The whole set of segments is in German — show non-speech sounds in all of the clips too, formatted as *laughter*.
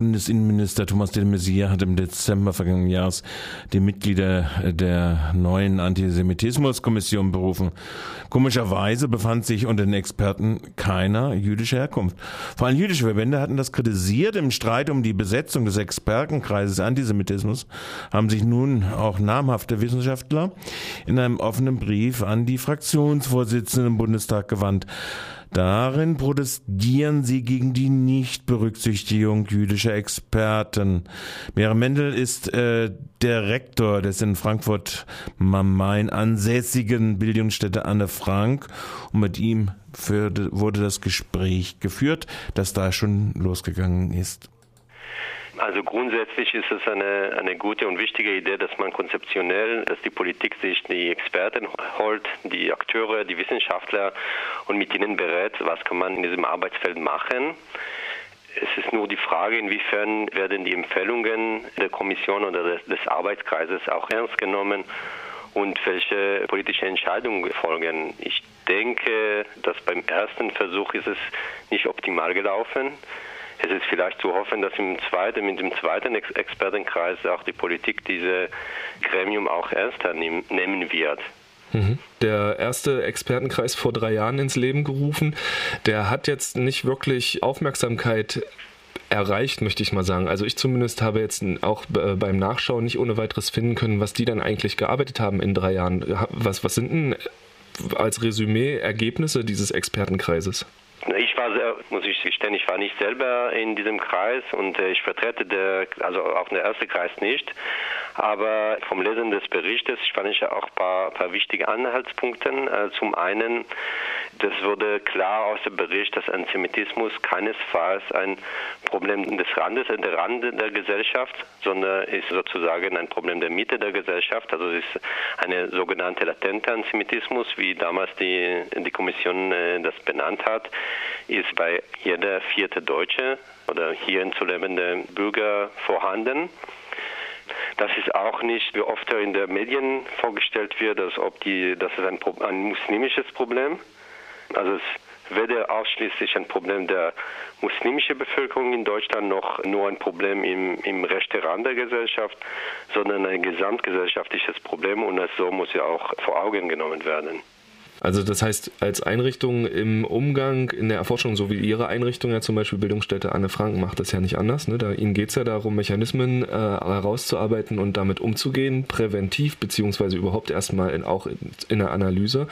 Bundesinnenminister Thomas de Maizière hat im Dezember vergangenen Jahres die Mitglieder der neuen Antisemitismuskommission berufen. Komischerweise befand sich unter den Experten keiner jüdischer Herkunft. Vor allem jüdische Verbände hatten das kritisiert. Im Streit um die Besetzung des Expertenkreises Antisemitismus haben sich nun auch namhafte Wissenschaftler in einem offenen Brief an die Fraktionsvorsitzenden im Bundestag gewandt. Darin protestieren sie gegen die Nichtberücksichtigung jüdischer Experten. Mehre Mendel ist äh, der Rektor des in Frankfurt am Main ansässigen Bildungsstätte Anne Frank und mit ihm für, wurde das Gespräch geführt, das da schon losgegangen ist. Also grundsätzlich ist es eine, eine gute und wichtige Idee, dass man konzeptionell, dass die Politik sich die Experten holt, die Akteure, die Wissenschaftler und mit ihnen berät, was kann man in diesem Arbeitsfeld machen. Es ist nur die Frage, inwiefern werden die Empfehlungen der Kommission oder des, des Arbeitskreises auch ernst genommen und welche politische Entscheidungen folgen. Ich denke, dass beim ersten Versuch ist es nicht optimal gelaufen es ist vielleicht zu hoffen, dass im zweiten, mit dem zweiten Ex Expertenkreis auch die Politik diese Gremium auch ernster nehm, nehmen wird. Mhm. Der erste Expertenkreis vor drei Jahren ins Leben gerufen, der hat jetzt nicht wirklich Aufmerksamkeit erreicht, möchte ich mal sagen. Also ich zumindest habe jetzt auch äh, beim Nachschauen nicht ohne weiteres finden können, was die dann eigentlich gearbeitet haben in drei Jahren. Was, was sind denn als Resümee Ergebnisse dieses Expertenkreises? Ich war sehr, muss ich gestehen, ich war nicht selber in diesem Kreis und äh, ich vertrete der, also auch der erste Kreis nicht. Aber vom Lesen des Berichtes fand ich auch ein paar, paar wichtige Anhaltspunkte. Äh, zum einen, das wurde klar aus dem Bericht, dass Antisemitismus keinesfalls ein Problem des Randes, der Rande der Gesellschaft, sondern ist sozusagen ein Problem der Mitte der Gesellschaft. Also es ist eine sogenannte latente Antisemitismus, wie damals die, die Kommission äh, das benannt hat, ist bei jeder vierte Deutsche oder hierin zu lebende Bürger vorhanden. Das ist auch nicht, wie oft in den Medien vorgestellt wird, als ob die, das ist ein, ein muslimisches Problem. Also es weder ausschließlich ein Problem der muslimischen Bevölkerung in Deutschland noch nur ein Problem im, im rechten Rand der Gesellschaft, sondern ein gesamtgesellschaftliches Problem und das so muss ja auch vor Augen genommen werden. Also das heißt, als Einrichtung im Umgang, in der Erforschung, so wie Ihre Einrichtung ja zum Beispiel Bildungsstätte Anne Frank macht das ja nicht anders. Ne? Da, Ihnen geht es ja darum, Mechanismen äh, herauszuarbeiten und damit umzugehen, präventiv, beziehungsweise überhaupt erstmal in, auch in, in der Analyse.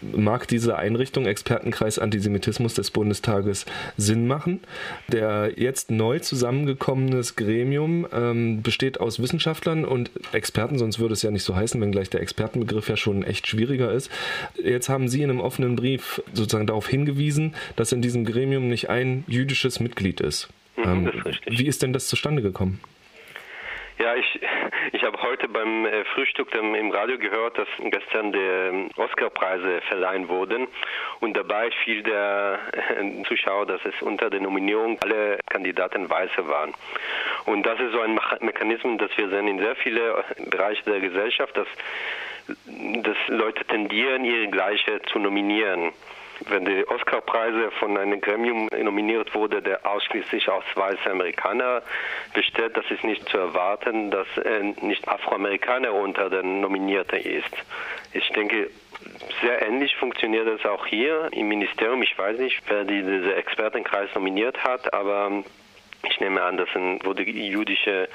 Mag diese Einrichtung, Expertenkreis Antisemitismus des Bundestages, Sinn machen? Der jetzt neu zusammengekommenes Gremium ähm, besteht aus Wissenschaftlern und Experten, sonst würde es ja nicht so heißen, wenngleich der Expertenbegriff ja schon echt schwieriger ist. Jetzt haben Sie in einem offenen Brief sozusagen darauf hingewiesen, dass in diesem Gremium nicht ein jüdisches Mitglied ist. Mhm, ähm, ist wie ist denn das zustande gekommen? Ja, ich, *laughs* ich habe heute beim äh, Frühstück im Radio gehört, dass gestern die ähm, Oscarpreise verleihen wurden und dabei fiel der äh, *laughs* Zuschauer, dass es unter den Nominierungen alle Kandidaten Weiße waren. Und das ist so ein Mechanismus, das wir sehen in sehr vielen äh, Bereichen der Gesellschaft, dass dass Leute tendieren, ihre Gleiche zu nominieren. Wenn die Oscarpreise von einem Gremium nominiert wurde, der ausschließlich aus weißen Amerikanern besteht, das ist nicht zu erwarten, dass nicht Afroamerikaner unter den Nominierten ist. Ich denke, sehr ähnlich funktioniert das auch hier im Ministerium. Ich weiß nicht, wer diesen Expertenkreis nominiert hat, aber ich nehme an, dass wurde jüdische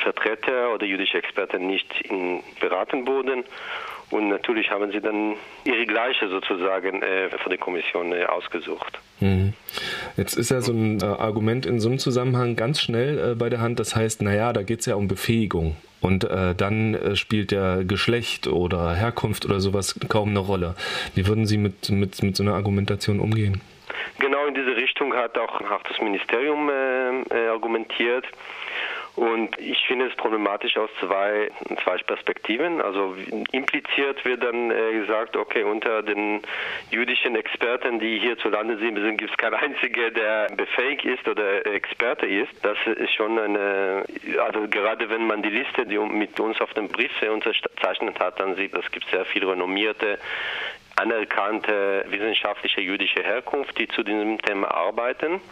Vertreter oder jüdische Experten nicht beraten wurden. Und natürlich haben sie dann ihre Gleiche sozusagen äh, von der Kommission äh, ausgesucht. Mhm. Jetzt ist ja so ein äh, Argument in so einem Zusammenhang ganz schnell äh, bei der Hand. Das heißt, naja, da geht es ja um Befähigung. Und äh, dann äh, spielt ja Geschlecht oder Herkunft oder sowas kaum eine Rolle. Wie würden Sie mit, mit, mit so einer Argumentation umgehen? Genau in diese Richtung hat auch, auch das Ministerium argumentiert. Und ich finde es problematisch aus zwei, zwei Perspektiven. Also impliziert wird dann äh, gesagt, okay, unter den jüdischen Experten, die hierzulande sind, gibt es keinen einzigen, der befähigt ist oder Experte ist. Das ist schon eine, also gerade wenn man die Liste, die mit uns auf dem Brief unterzeichnet hat, dann sieht, es gibt sehr viele renommierte anerkannte wissenschaftliche jüdische Herkunft, die zu diesem Thema arbeiten.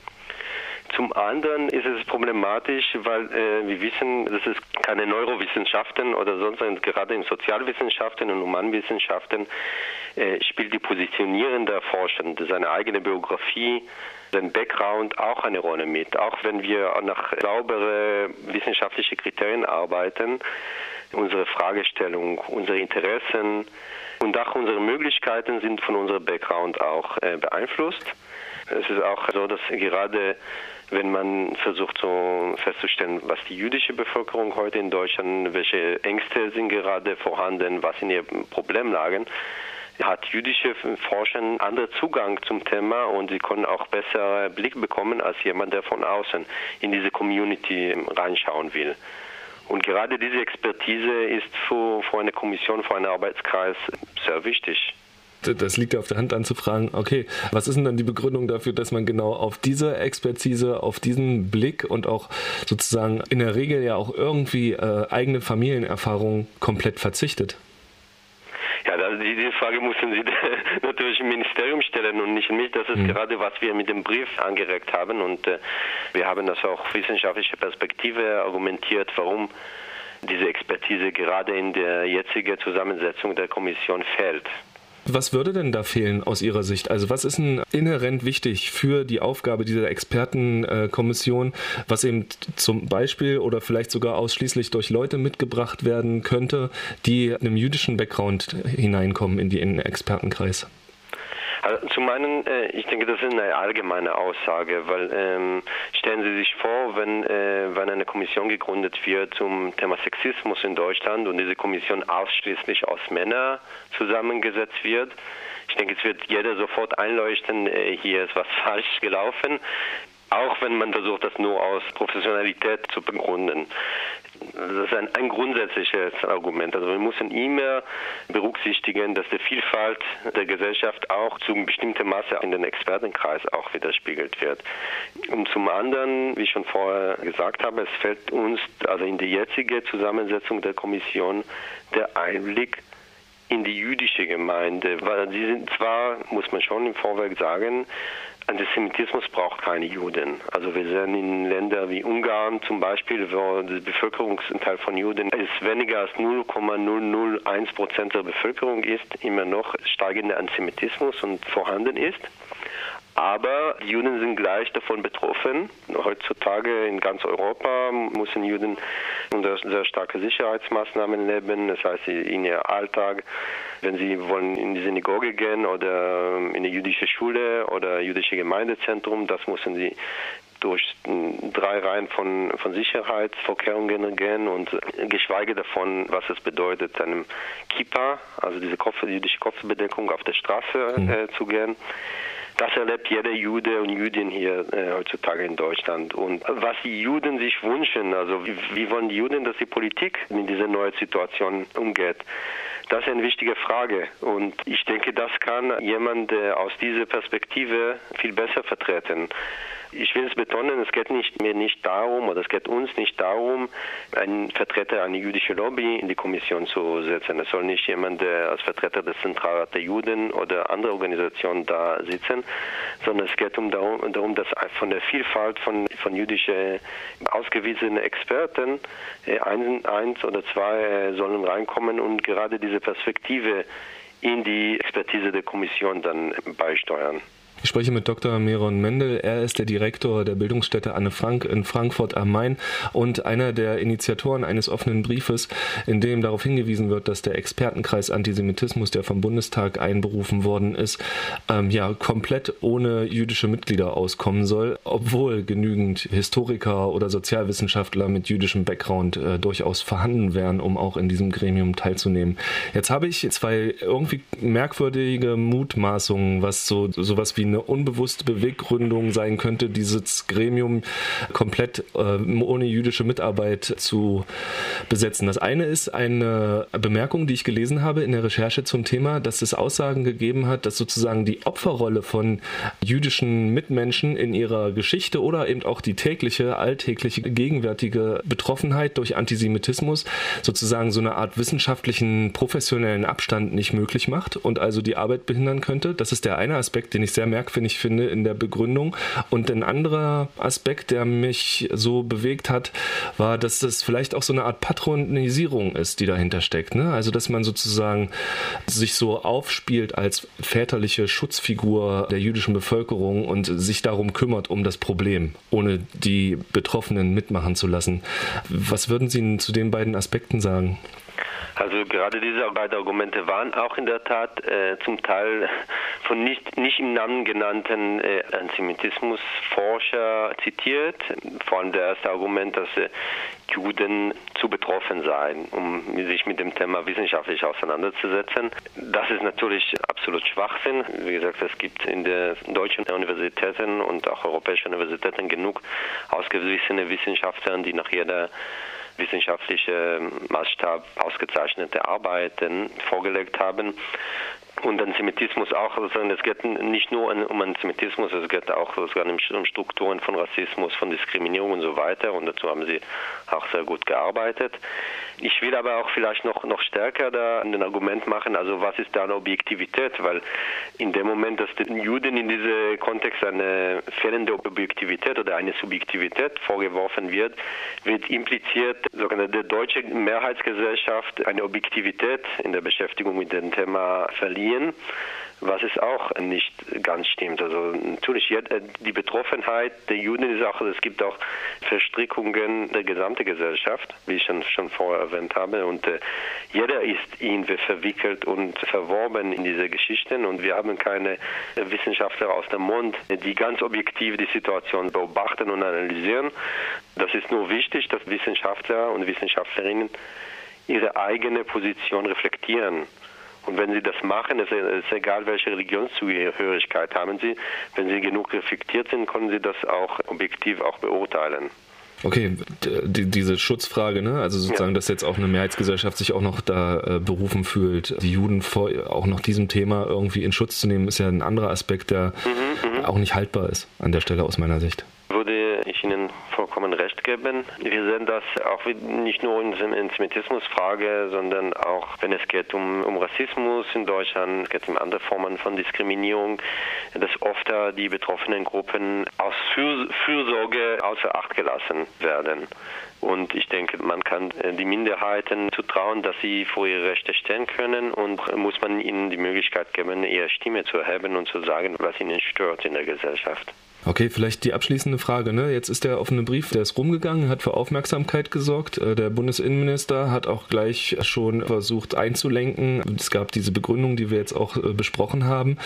Zum anderen ist es problematisch, weil äh, wir wissen, dass es keine Neurowissenschaften oder sonst gerade in Sozialwissenschaften und Humanwissenschaften äh, spielt die Positionierung der Forschenden, seine eigene Biografie, sein Background auch eine Rolle mit. Auch wenn wir nach saubere wissenschaftliche Kriterien arbeiten, unsere Fragestellung, unsere Interessen und auch unsere Möglichkeiten sind von unserem Background auch äh, beeinflusst. Es ist auch so, dass gerade wenn man versucht so festzustellen, was die jüdische Bevölkerung heute in Deutschland, welche Ängste sind gerade vorhanden, was sind ihre Problemlagen, hat jüdische Forscher einen anderen Zugang zum Thema und sie können auch besser Blick bekommen als jemand, der von außen in diese Community reinschauen will. Und gerade diese Expertise ist für, für eine Kommission, für einen Arbeitskreis sehr wichtig das liegt ja auf der Hand anzufragen, okay, was ist denn dann die Begründung dafür, dass man genau auf diese Expertise, auf diesen Blick und auch sozusagen in der Regel ja auch irgendwie äh, eigene Familienerfahrung komplett verzichtet? Ja, also diese Frage müssen Sie *laughs* natürlich im Ministerium stellen und nicht mich. Das ist mhm. gerade, was wir mit dem Brief angeregt haben. Und äh, wir haben das auch wissenschaftliche Perspektive argumentiert, warum diese Expertise gerade in der jetzigen Zusammensetzung der Kommission fehlt. Was würde denn da fehlen aus Ihrer Sicht? Also was ist denn inhärent wichtig für die Aufgabe dieser Expertenkommission, was eben zum Beispiel oder vielleicht sogar ausschließlich durch Leute mitgebracht werden könnte, die einem jüdischen Background hineinkommen in den Expertenkreis? Also zum einen, äh, ich denke, das ist eine allgemeine Aussage, weil ähm, stellen Sie sich vor, wenn, äh, wenn eine Kommission gegründet wird zum Thema Sexismus in Deutschland und diese Kommission ausschließlich aus Männern zusammengesetzt wird, ich denke, es wird jeder sofort einleuchten, äh, hier ist was *laughs* falsch gelaufen auch wenn man versucht, das nur aus Professionalität zu begründen. Das ist ein, ein grundsätzliches Argument. Also wir müssen immer berücksichtigen, dass die Vielfalt der Gesellschaft auch zu einem bestimmten Maße in den Expertenkreis auch widerspiegelt wird. Und zum anderen, wie ich schon vorher gesagt habe, es fällt uns also in die jetzige Zusammensetzung der Kommission der Einblick in die jüdische Gemeinde, weil sie sind zwar, muss man schon im Vorweg sagen, Antisemitismus braucht keine Juden. Also wir sehen in Ländern wie Ungarn zum Beispiel, wo der Bevölkerungsanteil von Juden ist weniger als 0,001 Prozent der Bevölkerung ist, immer noch steigender Antisemitismus und vorhanden ist. Aber die Juden sind gleich davon betroffen. Heutzutage in ganz Europa müssen Juden unter sehr starke Sicherheitsmaßnahmen leben. Das heißt, in ihrem Alltag, wenn sie wollen in die Synagoge gehen oder in eine jüdische Schule oder jüdische Gemeindezentrum, das müssen sie durch drei Reihen von, von Sicherheitsvorkehrungen gehen und geschweige davon, was es bedeutet, einem Kippa, also diese Kopf, jüdische Kopfbedeckung auf der Straße mhm. äh, zu gehen. Das erlebt jeder Jude und Jüdin hier äh, heutzutage in Deutschland. Und was die Juden sich wünschen, also wie, wie wollen die Juden, dass die Politik mit dieser neuen Situation umgeht, das ist eine wichtige Frage. Und ich denke, das kann jemand äh, aus dieser Perspektive viel besser vertreten. Ich will es betonen, es geht nicht, mir nicht darum, oder es geht uns nicht darum, einen Vertreter einer jüdischen Lobby in die Kommission zu setzen. Es soll nicht jemand der als Vertreter des Zentralrats der Juden oder andere Organisationen da sitzen, sondern es geht um darum, darum dass von der Vielfalt von, von jüdischen ausgewiesenen Experten äh, ein, eins oder zwei sollen reinkommen und gerade diese Perspektive in die Expertise der Kommission dann beisteuern. Ich spreche mit Dr. Meron Mendel. Er ist der Direktor der Bildungsstätte Anne Frank in Frankfurt am Main und einer der Initiatoren eines offenen Briefes, in dem darauf hingewiesen wird, dass der Expertenkreis Antisemitismus, der vom Bundestag einberufen worden ist, ähm, ja komplett ohne jüdische Mitglieder auskommen soll, obwohl genügend Historiker oder Sozialwissenschaftler mit jüdischem Background äh, durchaus vorhanden wären, um auch in diesem Gremium teilzunehmen. Jetzt habe ich zwei irgendwie merkwürdige Mutmaßungen, was so sowas wie eine unbewusste Beweggründung sein könnte, dieses Gremium komplett äh, ohne jüdische Mitarbeit zu besetzen. Das eine ist eine Bemerkung, die ich gelesen habe in der Recherche zum Thema, dass es Aussagen gegeben hat, dass sozusagen die Opferrolle von jüdischen Mitmenschen in ihrer Geschichte oder eben auch die tägliche, alltägliche, gegenwärtige Betroffenheit durch Antisemitismus sozusagen so eine Art wissenschaftlichen, professionellen Abstand nicht möglich macht und also die Arbeit behindern könnte. Das ist der eine Aspekt, den ich sehr merke merkwürdig finde in der Begründung. Und ein anderer Aspekt, der mich so bewegt hat, war, dass das vielleicht auch so eine Art Patronisierung ist, die dahinter steckt. Ne? Also, dass man sozusagen sich so aufspielt als väterliche Schutzfigur der jüdischen Bevölkerung und sich darum kümmert, um das Problem, ohne die Betroffenen mitmachen zu lassen. Was würden Sie zu den beiden Aspekten sagen? Also gerade diese beiden Argumente waren auch in der Tat äh, zum Teil von nicht, nicht im Namen genannten äh, Antisemitismusforscher zitiert. Vor allem das erste Argument, dass äh, Juden zu betroffen seien, um sich mit dem Thema wissenschaftlich auseinanderzusetzen. Das ist natürlich absolut Schwachsinn. Wie gesagt, es gibt in den deutschen Universitäten und auch europäischen Universitäten genug ausgewiesene Wissenschaftler, die nach jeder wissenschaftliche Maßstab ausgezeichnete Arbeiten vorgelegt haben. Und Antisemitismus auch, also es geht nicht nur um Antisemitismus, es geht auch um Strukturen von Rassismus, von Diskriminierung und so weiter. Und dazu haben sie auch sehr gut gearbeitet. Ich will aber auch vielleicht noch, noch stärker da ein Argument machen, also was ist da eine Objektivität? Weil in dem Moment, dass den Juden in diesem Kontext eine fehlende Objektivität oder eine Subjektivität vorgeworfen wird, wird impliziert, sogar der deutsche Mehrheitsgesellschaft eine Objektivität in der Beschäftigung mit dem Thema verliehen was es auch nicht ganz stimmt. Also natürlich äh, die Betroffenheit der Juden ist auch, es gibt auch Verstrickungen der gesamten Gesellschaft, wie ich schon, schon vorher erwähnt habe. Und äh, jeder ist irgendwie verwickelt und verworben in diese Geschichten. Und wir haben keine Wissenschaftler aus dem Mond, die ganz objektiv die Situation beobachten und analysieren. Das ist nur wichtig, dass Wissenschaftler und Wissenschaftlerinnen ihre eigene Position reflektieren und wenn Sie das machen, ist es egal, welche Religionszugehörigkeit haben Sie, wenn Sie genug reflektiert sind, können Sie das auch objektiv auch beurteilen. Okay, die, diese Schutzfrage, ne? also sozusagen, ja. dass jetzt auch eine Mehrheitsgesellschaft sich auch noch da äh, berufen fühlt, die Juden vor auch noch diesem Thema irgendwie in Schutz zu nehmen, ist ja ein anderer Aspekt, der mhm, mhm. auch nicht haltbar ist an der Stelle aus meiner Sicht. Würde ich Ihnen vollkommen recht geben. Wir sehen das auch nicht nur in der Antisemitismusfrage, sondern auch wenn es geht um, um Rassismus in Deutschland, es geht um andere Formen von Diskriminierung, dass oft die betroffenen Gruppen aus Fürsorge außer Acht gelassen werden. Und ich denke, man kann äh, die Minderheiten zutrauen, dass sie vor ihre Rechte stehen können und muss man ihnen die Möglichkeit geben, ihre Stimme zu erheben und zu sagen, was ihnen stört in der Gesellschaft. Okay, vielleicht die abschließende Frage. Ne? Jetzt ist der offene Brief, der ist rumgegangen, hat für Aufmerksamkeit gesorgt. Äh, der Bundesinnenminister hat auch gleich schon versucht einzulenken. Es gab diese Begründung, die wir jetzt auch äh, besprochen haben.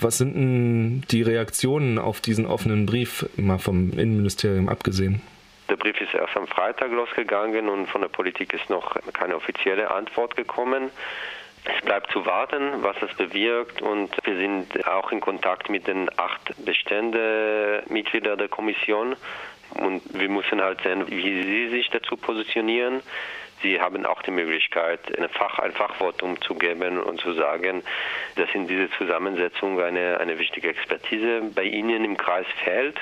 Was sind denn die Reaktionen auf diesen offenen Brief, mal vom Innenministerium abgesehen? Der Brief ist erst am Freitag losgegangen und von der Politik ist noch keine offizielle Antwort gekommen. Es bleibt zu warten, was es bewirkt und wir sind auch in Kontakt mit den acht Beständemitgliedern der Kommission und wir müssen halt sehen, wie sie sich dazu positionieren. Sie haben auch die Möglichkeit, eine Fach, ein Fachwort umzugeben und zu sagen, dass in dieser Zusammensetzung eine, eine wichtige Expertise bei Ihnen im Kreis fehlt.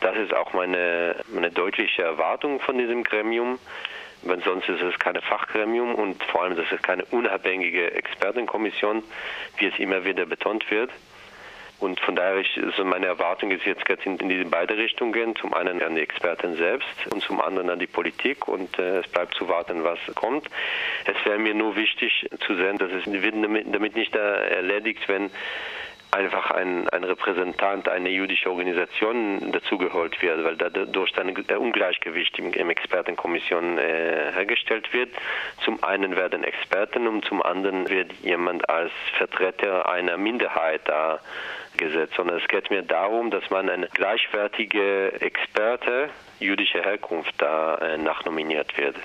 Das ist auch meine, meine deutliche Erwartung von diesem Gremium. Weil sonst ist es keine Fachgremium und vor allem das ist keine unabhängige Expertenkommission, wie es immer wieder betont wird. Und von daher ist also meine Erwartung ist jetzt in, in diese beide Richtungen. Zum einen an die Experten selbst und zum anderen an die Politik. Und äh, es bleibt zu warten, was kommt. Es wäre mir nur wichtig zu sehen, dass es wird damit, damit nicht erledigt, wenn einfach ein, ein Repräsentant einer jüdischen Organisation dazugeholt wird, weil dadurch ein Ungleichgewicht im, im Expertenkommission äh, hergestellt wird. Zum einen werden Experten und zum anderen wird jemand als Vertreter einer Minderheit da gesetzt, sondern es geht mir darum, dass man eine gleichwertige Experte jüdischer Herkunft da äh, nachnominiert wird.